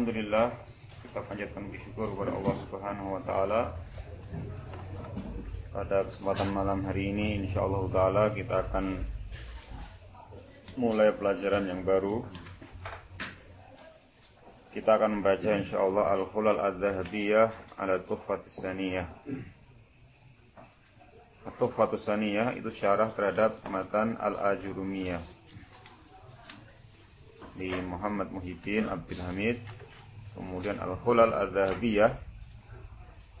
Alhamdulillah kita panjatkan bersyukur kepada Allah Subhanahu wa taala. Pada kesempatan malam hari ini insyaallah taala kita akan mulai pelajaran yang baru. Kita akan membaca insyaallah Al-Khulal Az-Zahabiyah ala Tuhfatus Saniyah. Tuhfatus Saniyah itu syarah terhadap matan Al-Ajurumiyah di Muhammad Muhyiddin Abdul Hamid kemudian Al-Khulal Az-Zahabiyah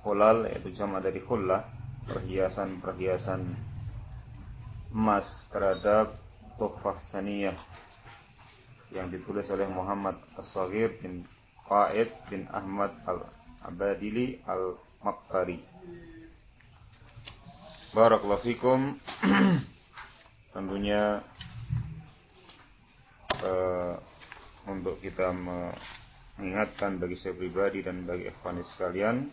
Khulal yaitu jama dari khullah perhiasan-perhiasan emas terhadap Tuhfah Saniyah yang ditulis oleh Muhammad As-Saghir bin Qaid bin Ahmad Al-Abadili Al-Makkari Barakallahu fikum. Tentunya uh, untuk kita mengingatkan bagi saya pribadi dan bagi ikhwanis sekalian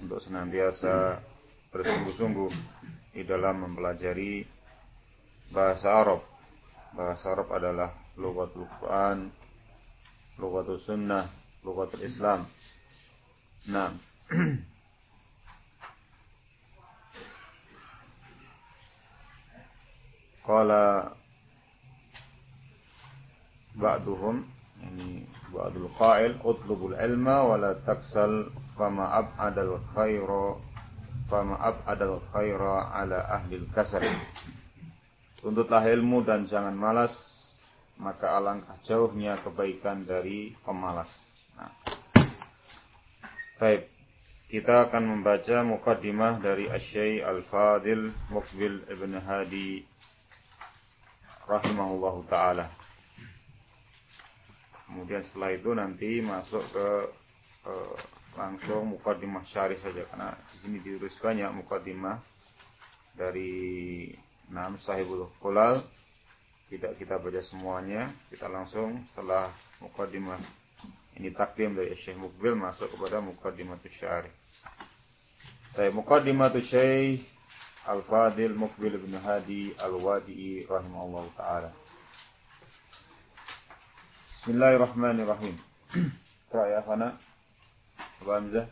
untuk senantiasa bersungguh-sungguh di dalam mempelajari bahasa Arab. Bahasa Arab adalah lughatul Quran, lughatul sunnah, lughatul Islam. Nah, Qala ba'duhum qail utlubul ilma wa la taksal fama ab'adal khaira fama ab'adal khaira ala ahli kasal Tuntutlah ilmu dan jangan malas maka alangkah jauhnya kebaikan dari pemalas. Nah. Baik, kita akan membaca mukaddimah dari Asy Al-Fadil Mukbil Ibn Hadi rahimahullahu taala. Kemudian setelah itu nanti masuk ke eh, langsung mukadimah syarih saja karena di sini ditulis banyak mukadimah dari enam sahibul kulal tidak kita baca semuanya kita langsung setelah mukadimah ini takdim dari Syekh Mukbil masuk kepada mukadimah syarih. Saya mukadimah Syekh Al-Fadil Mukbil bin Hadi Al-Wadi'i rahimahullah taala. Bismillahirrahmanirrahim. Qra ya Fana. Abu Hamzah.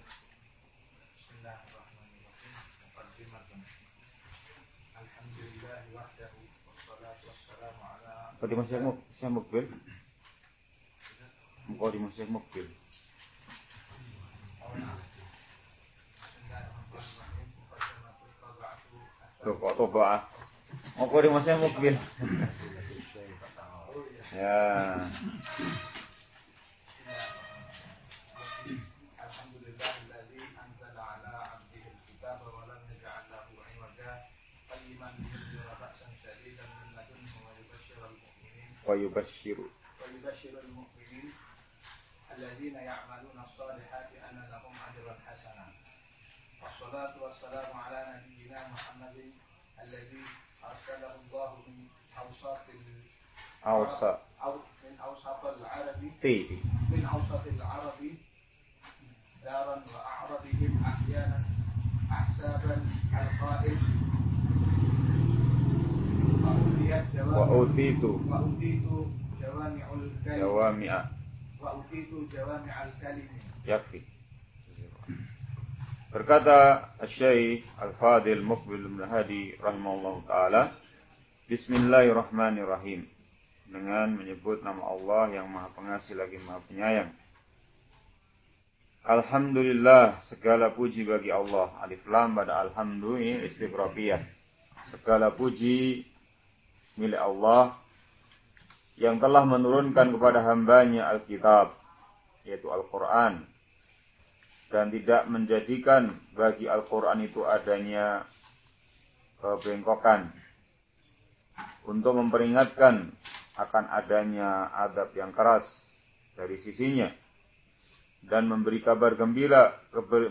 Mukadimah Syekh Syekh Mukbil. Mukadimah Syekh Mukbil. Tuh kok toba. Mukadimah Syekh Mukbil. الحمد لله الذي انزل على عبده الكتاب ولم يجعل له قيما بأسا شديدا ويبشر. المؤمنين ويبشر ويبشر المؤمنين الذين يعملون الصالحات أن لهم أجرا حسنا. والصلاة والسلام على نبينا محمد الذي أرسله الله من اوصاف أوسط. أو من أوسط العرب. تي من أوسط العرب دارا وأعربهم أحيانا أحسابا القائل وأوتيت جوامع وأوتيت جوامع الكلم. جوامع. وأوتيت جوامع الكلم. yakfi. Berkata Syekh Al-Fadil Muqbil bin Hadi rahimahullah taala, Bismillahirrahmanirrahim. Dengan menyebut nama Allah yang Maha Pengasih lagi Maha Penyayang. Alhamdulillah, segala puji bagi Allah. Alif lam pada alhamdu ini istighrafiyah. Segala puji milik Allah yang telah menurunkan kepada hambanya Alkitab, yaitu Al-Quran, dan tidak menjadikan bagi Al-Quran itu adanya kebengkokan untuk memperingatkan akan adanya adab yang keras dari sisinya dan memberi kabar gembira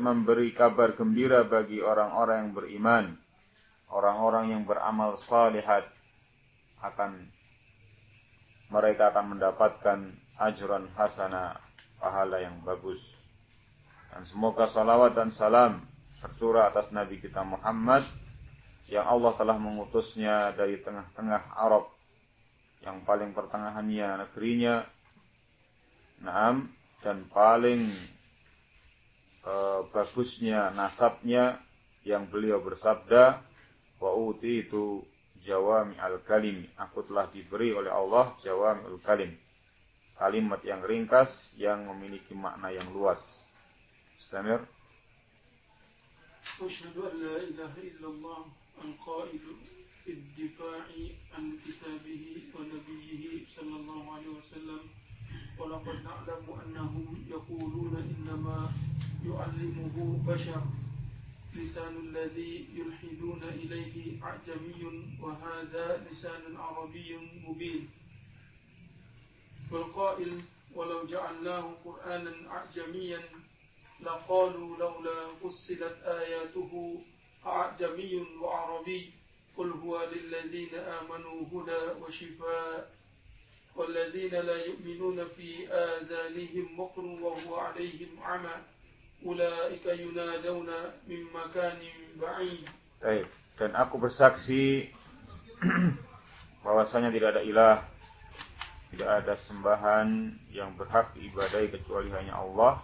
memberi kabar gembira bagi orang-orang yang beriman orang-orang yang beramal salihat akan mereka akan mendapatkan ajuran hasana pahala yang bagus. Dan semoga salawat dan salam tercurah atas Nabi kita Muhammad yang Allah telah mengutusnya dari tengah-tengah Arab yang paling pertengahannya negerinya Naam dan paling uh, bagusnya nasabnya yang beliau bersabda wa uti itu jawami al kalim aku telah diberi oleh Allah jawami al kalim kalimat yang ringkas yang memiliki makna yang luas Istamir أشهد أن لا إله إلا الله القائل في الدفاع عن كتابه ونبيه صلى الله عليه وسلم. ولقد نعلم أنهم يقولون إنما يعلمه بشر. لسان الذي يلحدون إليه أعجمي وهذا لسان عربي مبين. والقائل ولو جعلناه قرآنا أعجميا لقالوا لولا فصلت آياته أعجمي وعربي. قل هو للذين آمنوا هدى وشفاء والذين لا يؤمنون في آذانهم وقر وهو عليهم عمى أولئك ينادون من مكان بعيد Baik. Dan aku bersaksi bahwasanya tidak ada ilah, tidak ada sembahan yang berhak diibadai kecuali hanya Allah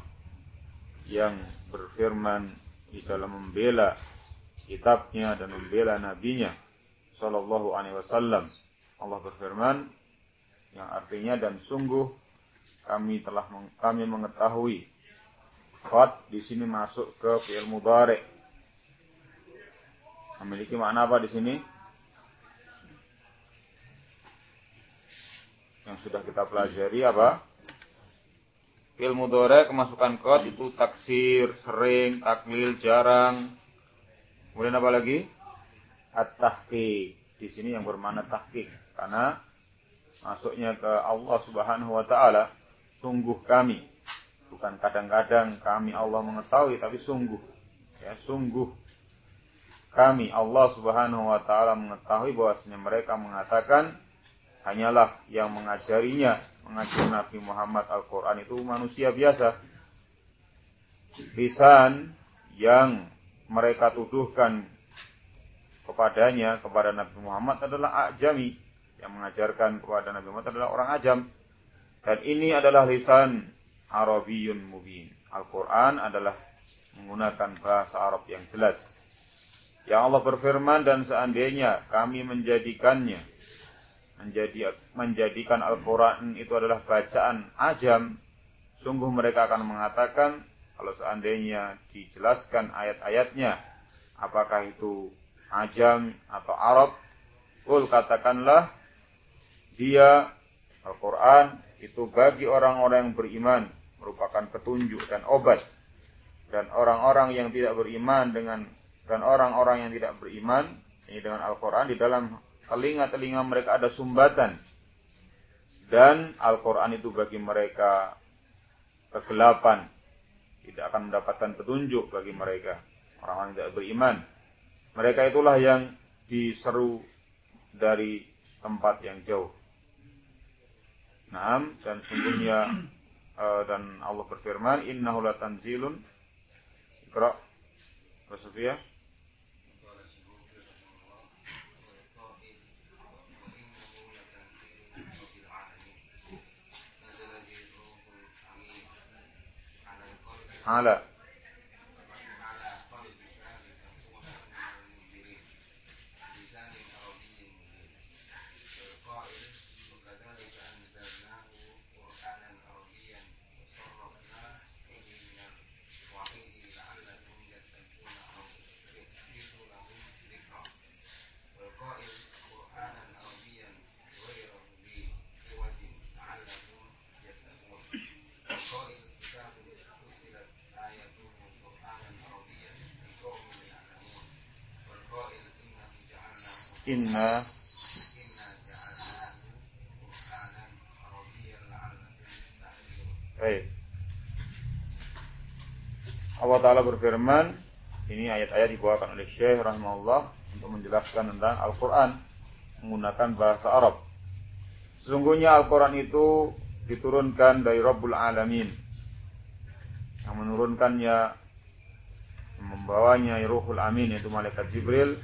yang berfirman di dalam membela kitabnya dan membela nabinya sallallahu alaihi wasallam. Allah berfirman yang artinya dan sungguh kami telah kami mengetahui qad di sini masuk ke fi'il mudhari. Memiliki makna apa di sini? Yang sudah kita pelajari apa? Fi'il mudhari kemasukan qad itu taksir sering taklil jarang kemudian apa lagi? At-tahqiq. Di sini yang bermakna tahqiq. Karena masuknya ke Allah Subhanahu wa taala sungguh kami. Bukan kadang-kadang kami Allah mengetahui tapi sungguh. Ya sungguh kami Allah Subhanahu wa taala mengetahui bahwasanya mereka mengatakan hanyalah yang mengajarinya mengajar Nabi Muhammad Al-Qur'an itu manusia biasa. Lisan yang mereka tuduhkan kepadanya kepada Nabi Muhammad adalah ajami yang mengajarkan kepada Nabi Muhammad adalah orang ajam. Dan ini adalah lisan Arabiyun mubin. Al-Quran adalah menggunakan bahasa Arab yang jelas. Yang Allah berfirman dan seandainya kami menjadikannya menjadi menjadikan Al-Quran itu adalah bacaan ajam, sungguh mereka akan mengatakan kalau seandainya dijelaskan ayat-ayatnya, apakah itu ajam atau Arab, Kul katakanlah dia Al-Quran itu bagi orang-orang yang beriman merupakan petunjuk dan obat. Dan orang-orang yang tidak beriman dengan dan orang-orang yang tidak beriman ini dengan Al-Quran di dalam telinga-telinga mereka ada sumbatan. Dan Al-Quran itu bagi mereka kegelapan tidak akan mendapatkan petunjuk bagi mereka. Orang-orang tidak beriman. Mereka itulah yang diseru dari tempat yang jauh. Naam dan sungguhnya uh, dan Allah berfirman innahu latanzilun. Iqra. Rasulullah ala inna Baik. Allah Ta'ala berfirman, ini ayat-ayat dibawakan oleh Syekh rahimahullah untuk menjelaskan tentang Al-Quran menggunakan bahasa Arab. Sesungguhnya Al-Quran itu diturunkan dari Rabbul Alamin. Yang menurunkannya, membawanya Ruhul Amin, yaitu Malaikat Jibril,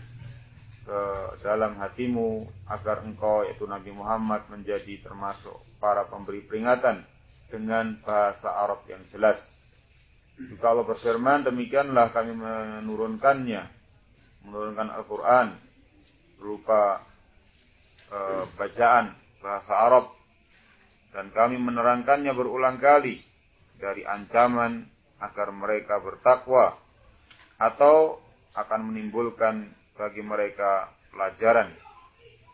dalam hatimu agar engkau yaitu Nabi Muhammad menjadi termasuk para pemberi peringatan dengan bahasa Arab yang jelas. Jika Allah berfirman, demikianlah kami menurunkannya, menurunkan Al-Quran berupa e, bacaan bahasa Arab dan kami menerangkannya berulang kali dari ancaman agar mereka bertakwa atau akan menimbulkan bagi mereka pelajaran.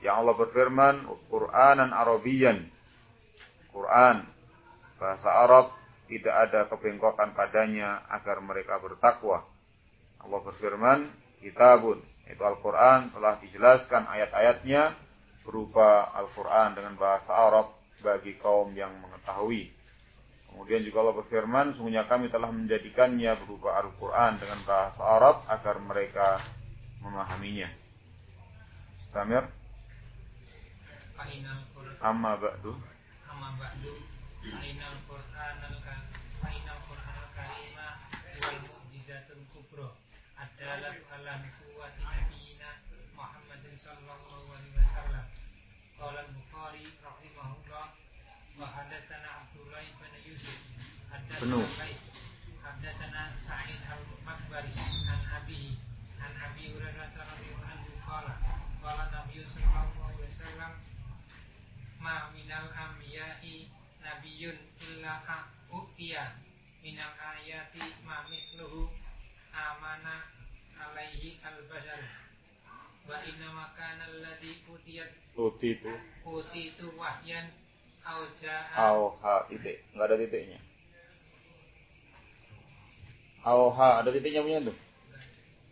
Yang Allah berfirman, Quranan Arabian. Quran bahasa Arab tidak ada kebengkokan padanya agar mereka bertakwa. Allah berfirman, kitabun, itu Al-Quran telah dijelaskan ayat-ayatnya berupa Al-Quran dengan bahasa Arab bagi kaum yang mengetahui. Kemudian juga Allah berfirman, sungguhnya kami telah menjadikannya berupa Al-Quran dengan bahasa Arab agar mereka memahaminya. Samir? Amma ba'du. Amma ba'du. Ainal Qur'an al-Ainal Qur'an al-Karim wal mu'jizatul kubra adalah ala nubuwati nabiyina Muhammadin sallallahu alaihi wasallam. Qala al-Bukhari rahimahullah wa hadatsana Abdullah bin Yusuf Penuh. hadatsana Sa'id al-Makbari an Abi ma minal anbiya'i nabiyyun illa utiya minal ayati ma misluhu amana alaihi al-bashar wa inna makana alladhi utiyat Utitu. utitu wahyan au ja'a Auha titik. Enggak ada titiknya. Auha ada titiknya punya tuh.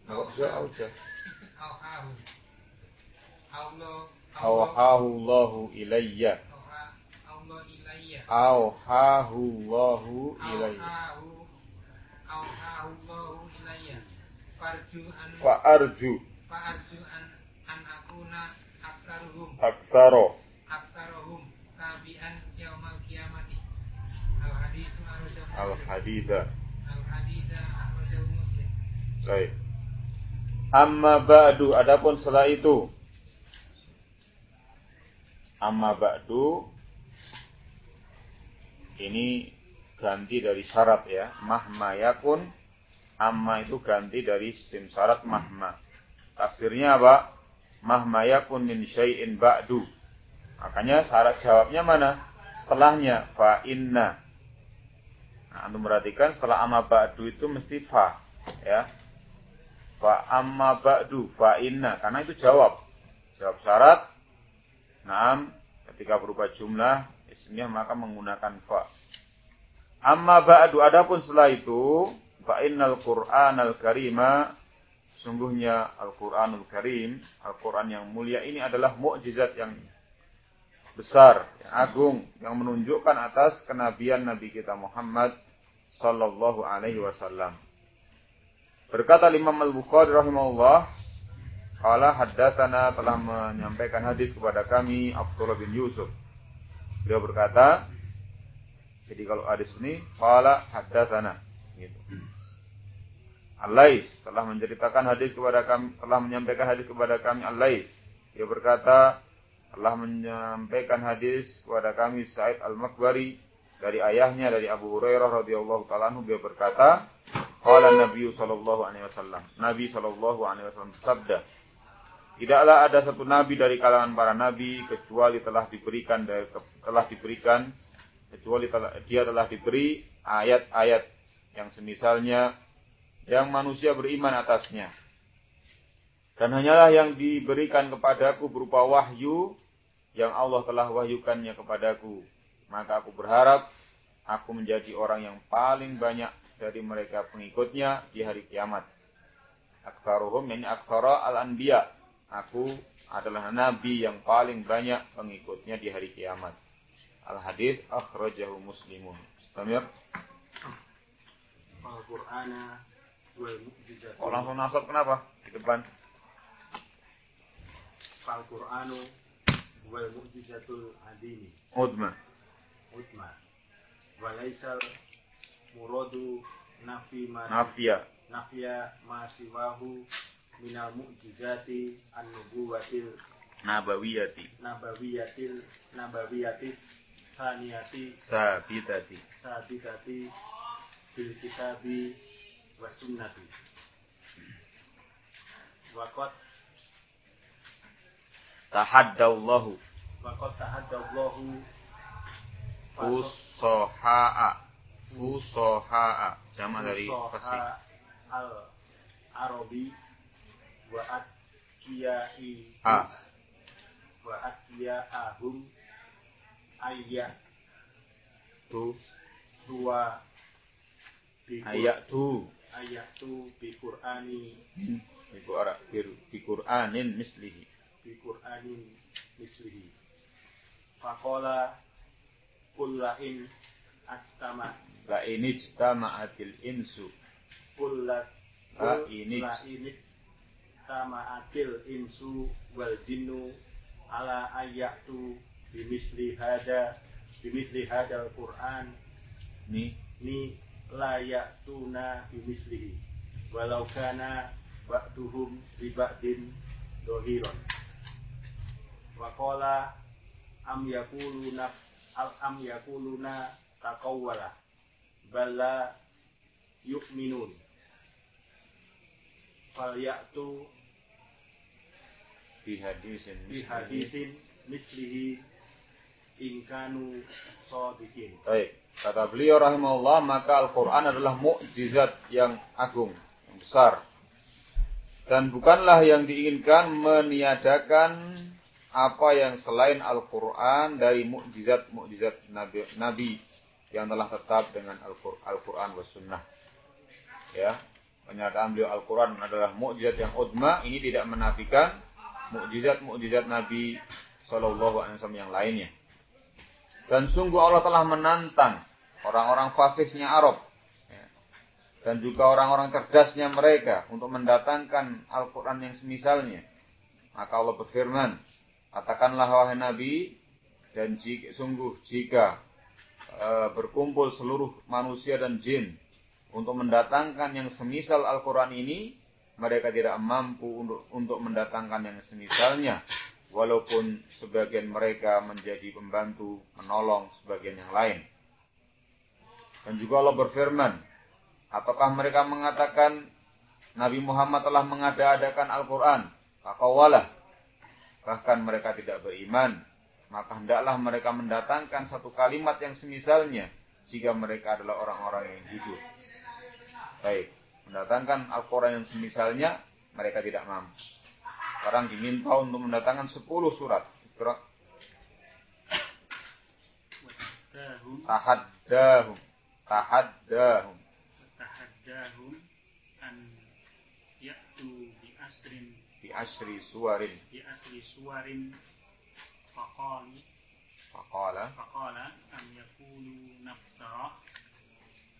Auja. auhahu Allah Auhahu Allahu ilayya. auha Allah ilayya Auhahu Allahu ilayya. auhahu auhahu Allah ilayya farju an Fa arju farju an an akuna aksaruhum aksaro. aksaruhum tabi'an yaumal kiamati al Al haditha. al haditha akhrajahu muslim Baik. Amma ba'du adapun setelah itu. Amma ba'du ini ganti dari syarat ya. Mahma yakun amma itu ganti dari sim syarat mahma. Takdirnya apa? Mahma yakun min syai'in ba'du. Makanya syarat jawabnya mana? Setelahnya fa inna. Nah, antum perhatikan setelah amma ba'du itu mesti fa, ya. Fa amma ba'du fa inna karena itu jawab. Jawab syarat. Naam, ketika berupa jumlah ismiyah maka menggunakan fa. Amma ba'du adapun setelah itu fa innal Qur'anal Karima sungguhnya Al-Qur'anul Karim, Al-Qur'an yang mulia ini adalah mukjizat yang besar, yang agung, yang menunjukkan atas kenabian Nabi kita Muhammad sallallahu alaihi wasallam. Berkata Imam Al-Bukhari rahimahullah, qala haddatsana telah menyampaikan hadis kepada kami Abdullah bin Yusuf. Beliau berkata, jadi kalau hadis ini qala haddatsana gitu. Al-Lais telah menceritakan hadis kepada kami, telah menyampaikan hadis kepada kami Al-Lais. Dia berkata, telah menyampaikan hadis kepada kami Sa'id Al-Makbari dari ayahnya dari Abu Hurairah radhiyallahu taala dia berkata, qala Nabi sallallahu alaihi wasallam. Nabi sallallahu alaihi wasallam sabda, Tidaklah ada satu nabi dari kalangan para nabi kecuali telah diberikan dari, telah diberikan kecuali telah, dia telah diberi ayat-ayat yang semisalnya yang manusia beriman atasnya. Dan hanyalah yang diberikan kepadaku berupa wahyu yang Allah telah wahyukannya kepadaku. Maka aku berharap aku menjadi orang yang paling banyak dari mereka pengikutnya di hari kiamat. Aksaruhum ini aksara al-anbiya. Aku adalah nabi yang paling banyak pengikutnya di hari kiamat. Al-hadis akhrajahu muslimun. Samir. Al-Qur'ana wal mu'jizat. Oh, langsung nasab kenapa? Di depan. Al-Qur'anu wal mu'jizatul adini. Udma. Utma. Walaisal muradu nafi ma Nafia. nafya ma siwahu minal mu'jizati an-nubuwatil Nabawiyati. nabawiyatil nabawiyatil saniyati sabitati sabitati bil kitabi wa sunnati. Wakot tahaddallahu. Wakot tahadallahu fusohaa fusohaa sama dari fasih al Arabi wa atkiyai a. wa atkiyaahum ayat tu. Dua. Ayat tu. Ayat tu bi Qur'ani. Bi Qur'an bi Qur'anin mislihi. Bi Qur'anin mislihi. Faqala kullain astama la ini jama'atil insu. Kullat La ini. la ini sama atil insu wal jinnu ala ayatu bimisli hada bimisli hada al-Qur'an. Ni. Ni la ya'tuna bimislihi. Walau kana ba'duhum li ba'din dohiron. Wa qala am yaquluna al am yaquluna taqawwala bala yu'minun fal ya'tu fi hadisin bi hadisin mislihi in kanu shadiqin Baik. Kata beliau rahimahullah, maka Al-Quran adalah mukjizat yang agung, yang besar. Dan bukanlah yang diinginkan meniadakan apa yang selain Al-Quran dari mukjizat-mukjizat Nabi, Nabi yang telah tetap dengan Al-Qur- Al-Quran was sunnah. Ya, pernyataan beliau Al-Quran adalah mukjizat yang udma, ini tidak menafikan mukjizat-mukjizat Nabi Shallallahu Alaihi Wasallam yang lainnya. Dan sungguh Allah telah menantang orang-orang fasihnya Arab ya, dan juga orang-orang cerdasnya mereka untuk mendatangkan Al-Quran yang semisalnya. Maka Allah berfirman, katakanlah wahai Nabi, dan jika, sungguh jika berkumpul seluruh manusia dan jin untuk mendatangkan yang semisal Al-Quran ini, mereka tidak mampu untuk, mendatangkan yang semisalnya walaupun sebagian mereka menjadi pembantu menolong sebagian yang lain. Dan juga Allah berfirman, apakah mereka mengatakan Nabi Muhammad telah mengada-adakan Al-Quran? Kakawalah. Bahkan mereka tidak beriman. Maka hendaklah mereka mendatangkan satu kalimat yang semisalnya jika mereka adalah orang-orang yang jujur. Baik, mendatangkan Al-Quran yang semisalnya mereka tidak mampu. Sekarang diminta untuk mendatangkan 10 surat. Tahdahum Tahaddahum. Tahaddahum. tahaddahum an ya'tu bi asrin Bi asri suwarin. bi asri suwarin Faqala. faqala am yaqulu naftarah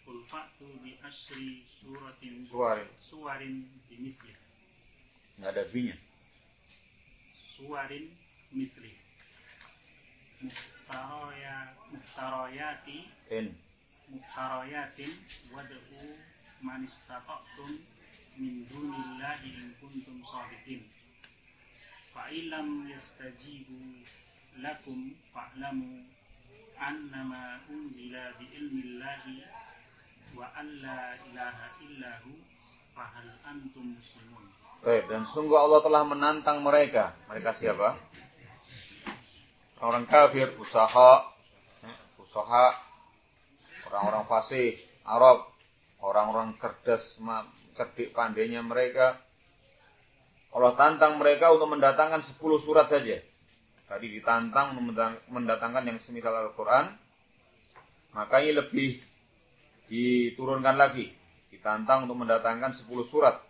qul fa'tu bi asri suratin Suwarin. suwarin bimithli Nggak ada binya. suwarin misli muhtaraya muhtarayati In. muhtarayatin wad'u man istata'tum min dunillahi in kuntum shadiqin fa illam yastajibu lakum fa'lamu annama unzila bi ilmillahi wa an la ilaha illahu fa hal antum muslimun Baik, dan sungguh Allah telah menantang mereka. Mereka siapa? Orang kafir, usaha, ya, usaha, orang-orang fasih, Arab, orang-orang cerdas, ma- cerdik pandainya mereka. Allah tantang mereka untuk mendatangkan 10 surat saja. Tadi ditantang mendatangkan yang semisal Al-Quran. Maka ini lebih diturunkan lagi. Ditantang untuk mendatangkan 10 surat.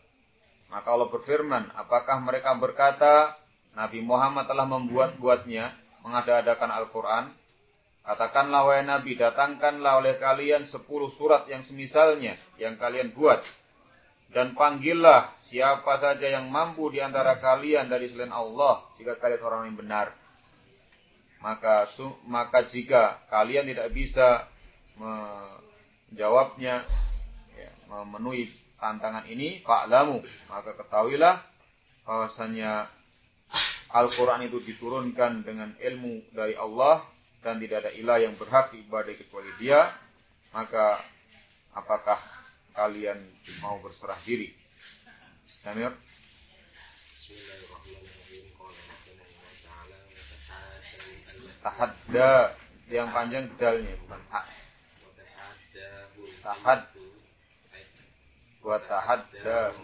Maka Allah berfirman, apakah mereka berkata Nabi Muhammad telah membuat-buatnya, mengada-adakan Al-Quran? Katakanlah wahai Nabi, datangkanlah oleh kalian sepuluh surat yang semisalnya, yang kalian buat. Dan panggillah siapa saja yang mampu di antara kalian dari selain Allah, jika kalian orang yang benar. Maka, maka jika kalian tidak bisa menjawabnya, ya, memenuhi tantangan ini, fa'lamu, maka ketahuilah bahwasanya Al-Quran itu diturunkan dengan ilmu dari Allah dan tidak ada ilah yang berhak diibadai kecuali dia, maka apakah kalian mau berserah diri? Samir? Qala Rabbuna wa ta'ala wa tahadda min Tahadda. Yang panjang dalnya bukan tahaddahu Tahad. Wa tahadda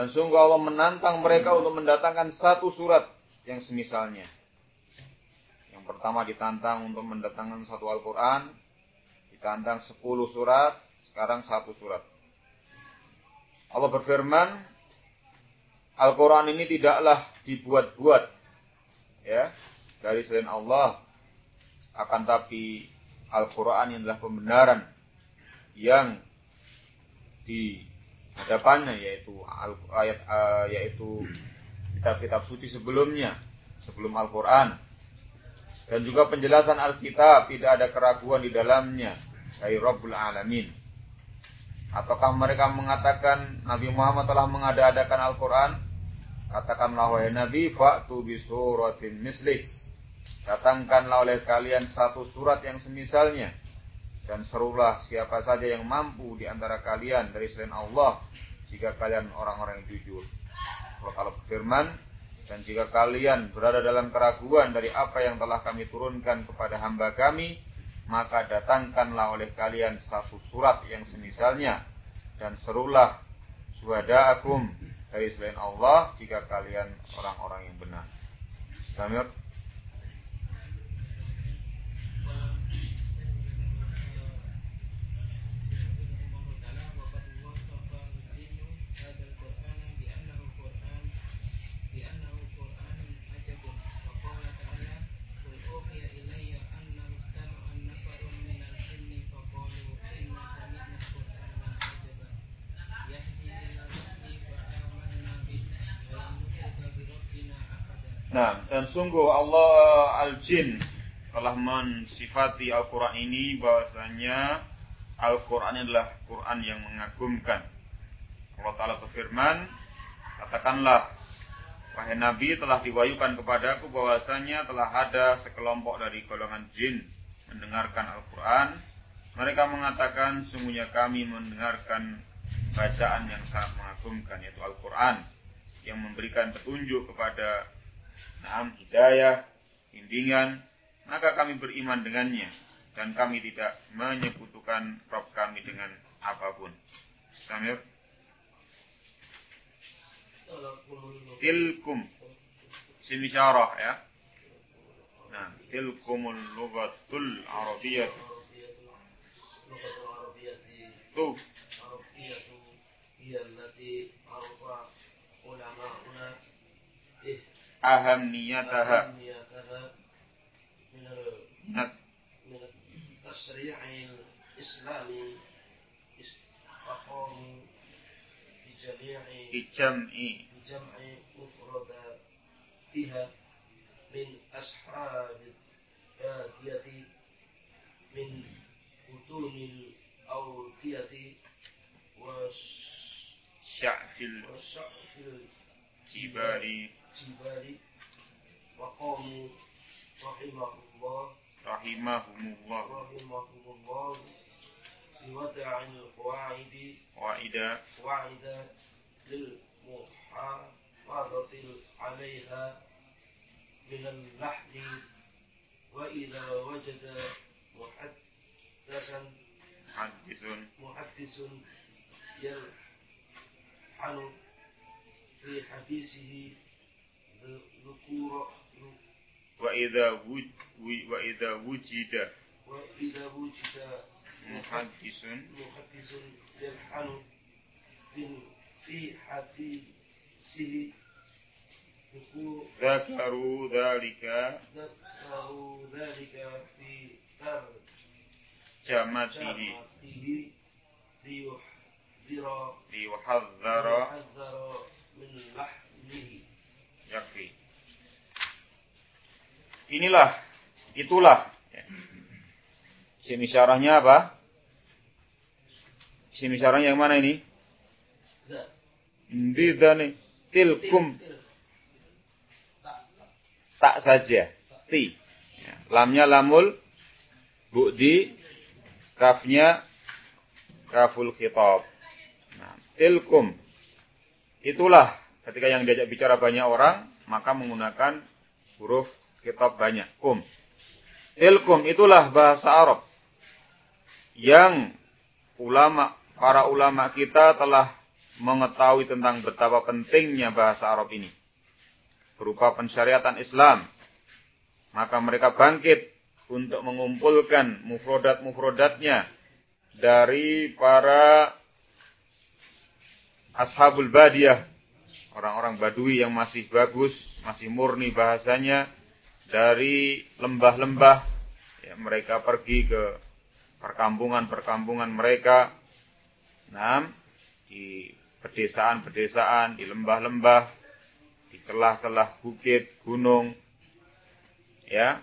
Dan sungguh Allah menantang mereka untuk mendatangkan satu surat yang semisalnya. Yang pertama ditantang untuk mendatangkan satu Al-Quran. Ditantang sepuluh surat. Sekarang satu surat. Allah berfirman. Al-Quran ini tidaklah dibuat-buat. Ya. Dari selain Allah. Akan tapi Al-Quran adalah pembenaran. Yang di hadapannya yaitu al ayat eh, yaitu kitab-kitab suci sebelumnya sebelum Al-Qur'an dan juga penjelasan Alkitab tidak ada keraguan di dalamnya dari Rabbul Alamin. Ataukah mereka mengatakan Nabi Muhammad telah mengada-adakan Al-Quran? Katakanlah wahai Nabi, fa'tu bi suratin mislih. Datangkanlah oleh kalian satu surat yang semisalnya. Dan serulah siapa saja yang mampu di antara kalian dari selain Allah jika kalian orang-orang yang jujur. Ta'ala berfirman, dan jika kalian berada dalam keraguan dari apa yang telah kami turunkan kepada hamba kami, maka datangkanlah oleh kalian satu surat yang semisalnya dan serulah suhada'akum dari selain Allah jika kalian orang-orang yang benar. Samir? Dan sungguh Allah Al-Jin telah mensifati Al-Quran ini bahwasanya Al-Quran adalah Quran yang mengagumkan. Allah Ta'ala berfirman, katakanlah, wahai Nabi telah diwayukan kepadaku bahwasanya telah ada sekelompok dari golongan jin mendengarkan Al-Quran. Mereka mengatakan, sungguhnya kami mendengarkan bacaan yang sangat mengagumkan, yaitu Al-Quran, yang memberikan petunjuk kepada Naam hidayah, bimbingan, maka kami beriman dengannya dan kami tidak menyekutukan Rob kami dengan apapun. Samir. Tilkum. Isim isyarah ya. Nah, tilkumul lughatul arabiyyah. Tuh. هي التي عرف علماؤنا Ahamniyataha. أهميتها من ال- Nah, من التشريع الإسلامي فقاموا بجميع Ijam'i. بجمع مفرداتها من أصحاب البادية من بطون الأودية Sya'fil والشعف الجبال وقاموا رحمه الله Rahimahumullah. رحمهم الله بوضع القواعد Wa'ida. قواعد للمحافظة عليها من اللحن وإذا وجد محدثا Hadisun. محدث يلحن في حديثه وإذا وجد وإذا وجد وإذا وجد محدث محدث يلحن في حديثه. ذكروا ذلك ذكروا ذلك في ترجمته ليحذر ليحذر من لحنه yakfi. Inilah, itulah. Isim isyarahnya apa? Isim isyarahnya yang mana ini? ذا Ndidani. Tilkum. Tak saja. Ti. Ya. Lamnya lamul. Bu'di. Kafnya. Kaful khitab. Nah, tilkum. Itulah. Ketika yang diajak bicara banyak orang. Maka menggunakan huruf khitab banyak. Kum. Tilkum. Itulah bahasa Arab. Yang ulama, para ulama kita telah mengetahui tentang betapa pentingnya bahasa Arab ini berupa pensyariatan Islam maka mereka bangkit untuk mengumpulkan mufrodat-mufrodatnya dari para ashabul badiyah orang-orang badui yang masih bagus masih murni bahasanya dari lembah-lembah ya, mereka pergi ke perkampungan-perkampungan mereka nah di pedesaan-pedesaan, di lembah-lembah, di celah-celah bukit, gunung. Ya,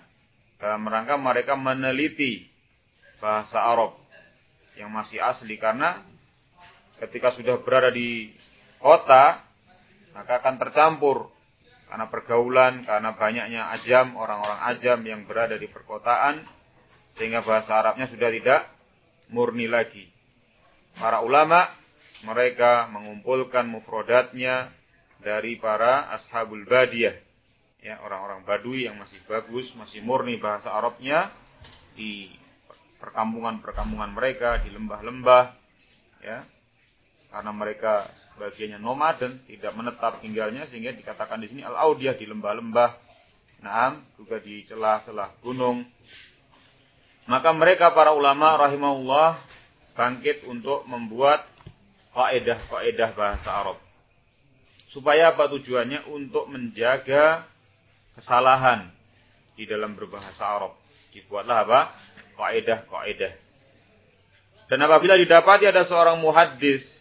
dalam rangka mereka meneliti bahasa Arab yang masih asli karena ketika sudah berada di kota maka akan tercampur karena pergaulan, karena banyaknya ajam, orang-orang ajam yang berada di perkotaan sehingga bahasa Arabnya sudah tidak murni lagi. Para ulama mereka mengumpulkan mufrodatnya dari para ashabul badiyah. Ya, orang-orang badui yang masih bagus, masih murni bahasa Arabnya di perkampungan-perkampungan mereka, di lembah-lembah, ya. Karena mereka bagiannya nomaden, tidak menetap tinggalnya sehingga dikatakan di sini al-audiyah di lembah-lembah. Naam, juga di celah-celah gunung. Maka mereka para ulama rahimahullah bangkit untuk membuat faedah-faedah bahasa Arab. Supaya apa tujuannya? Untuk menjaga kesalahan di dalam berbahasa Arab. Dibuatlah apa? Faedah-faedah. Dan apabila didapati ada seorang muhaddis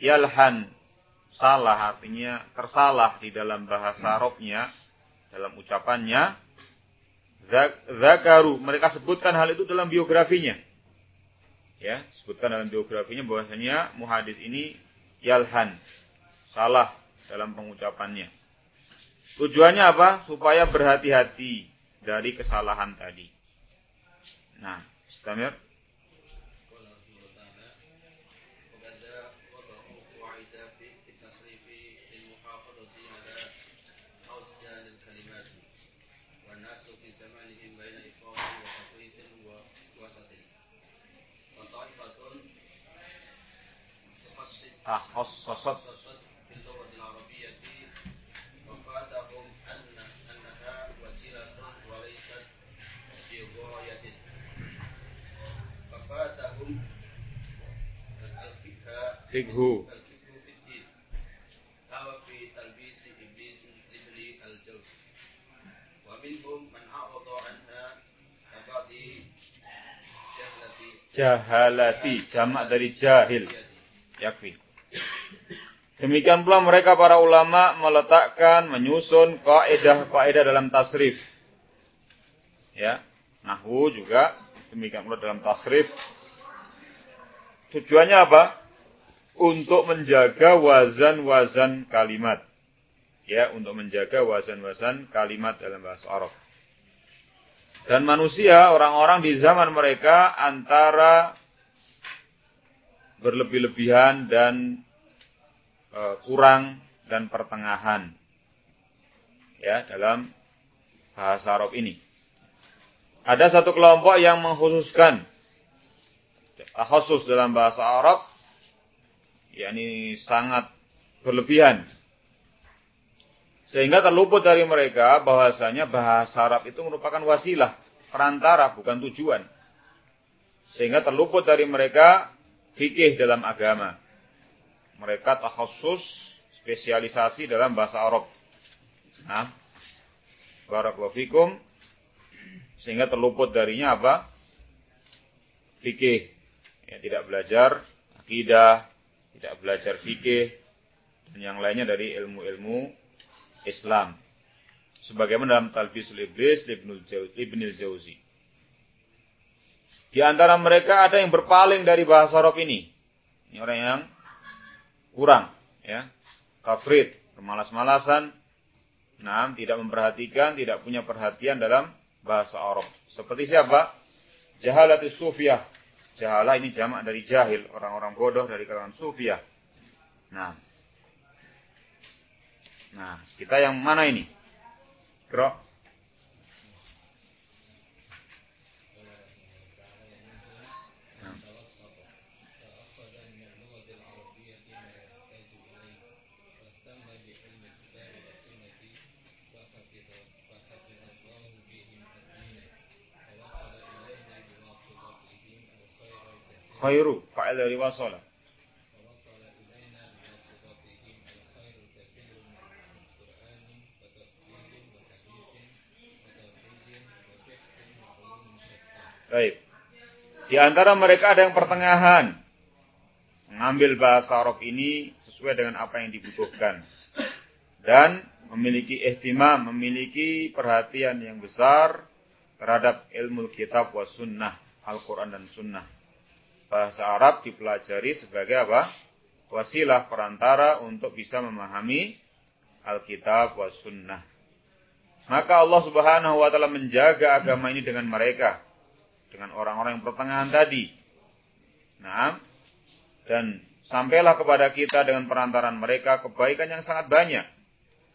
yalhan. Salah artinya tersalah di dalam bahasa Arabnya dalam ucapannya. Zakaru. Mereka sebutkan hal itu dalam biografinya. Ya sebutkan dalam biografinya bahwasanya muhadis ini yalhan. Salah dalam pengucapannya. Tujuannya apa? Supaya berhati-hati dari kesalahan tadi. Nah istamir takhassasat في اللغة العربية وفاتهم أن أنها وسيلة وليست بغاية ففاتهم الفقه في الدين أو في تلبيس إبليس لابن الجوز ومنهم من أعرض عنها كبعض jahalati jamak dari jahil. Yakfi Demikian pula mereka para ulama meletakkan, menyusun kaidah-kaidah dalam tasrif. Ya, nahwu juga demikian pula dalam tasrif. Tujuannya apa? Untuk menjaga wazan-wazan kalimat. Ya, untuk menjaga wazan-wazan kalimat dalam bahasa Arab. Dan manusia, orang-orang di zaman mereka antara berlebih-lebihan dan e, kurang dan pertengahan ya dalam bahasa Arab ini. Ada satu kelompok yang mengkhususkan khusus dalam bahasa Arab yakni sangat berlebihan. Sehingga terluput dari mereka bahwasanya bahasa Arab itu merupakan wasilah perantara bukan tujuan. Sehingga terluput dari mereka fikih dalam agama mereka takhusus spesialisasi dalam bahasa Arab. Nah, barakallahu sehingga terluput darinya apa? Fikih. Ya, tidak belajar akidah, tidak belajar fikih dan yang lainnya dari ilmu-ilmu Islam. Sebagaimana dalam Talbisul Iblis Ibnul Jauzi. Di antara mereka ada yang berpaling dari bahasa Arab ini. Ini orang yang kurang, ya. Kafrit, bermalas-malasan, nah, tidak memperhatikan, tidak punya perhatian dalam bahasa Arab. Seperti siapa? Jahalatus sufiyah. Jahalah ini jamak dari jahil, orang-orang bodoh dari kalangan sufiyah. Nah. Nah, kita yang mana ini? Kro. Khairu fa'il dari wasala Baik. Di antara mereka ada yang pertengahan. Mengambil bahasa Arab ini sesuai dengan apa yang dibutuhkan. Dan memiliki ihtimam, memiliki perhatian yang besar terhadap ilmu kitab wa sunnah, Al-Quran dan sunnah bahasa Arab dipelajari sebagai apa? Wasilah perantara untuk bisa memahami Alkitab wa sunnah. Maka Allah subhanahu wa ta'ala menjaga agama ini dengan mereka. Dengan orang-orang yang pertengahan tadi. Nah, dan sampailah kepada kita dengan perantaran mereka kebaikan yang sangat banyak.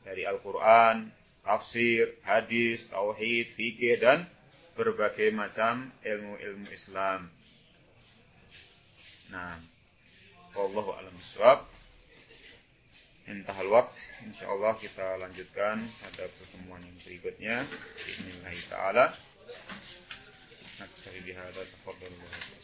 Dari Al-Quran, tafsir, hadis, tauhid, fikih, dan berbagai macam ilmu-ilmu Islam. Nah, wallahu alam bisawab. Intahal waqt. Insyaallah kita lanjutkan pada pertemuan yang berikutnya. Bismillahirrahmanirrahim. Naktahi bihadza tafadhalu.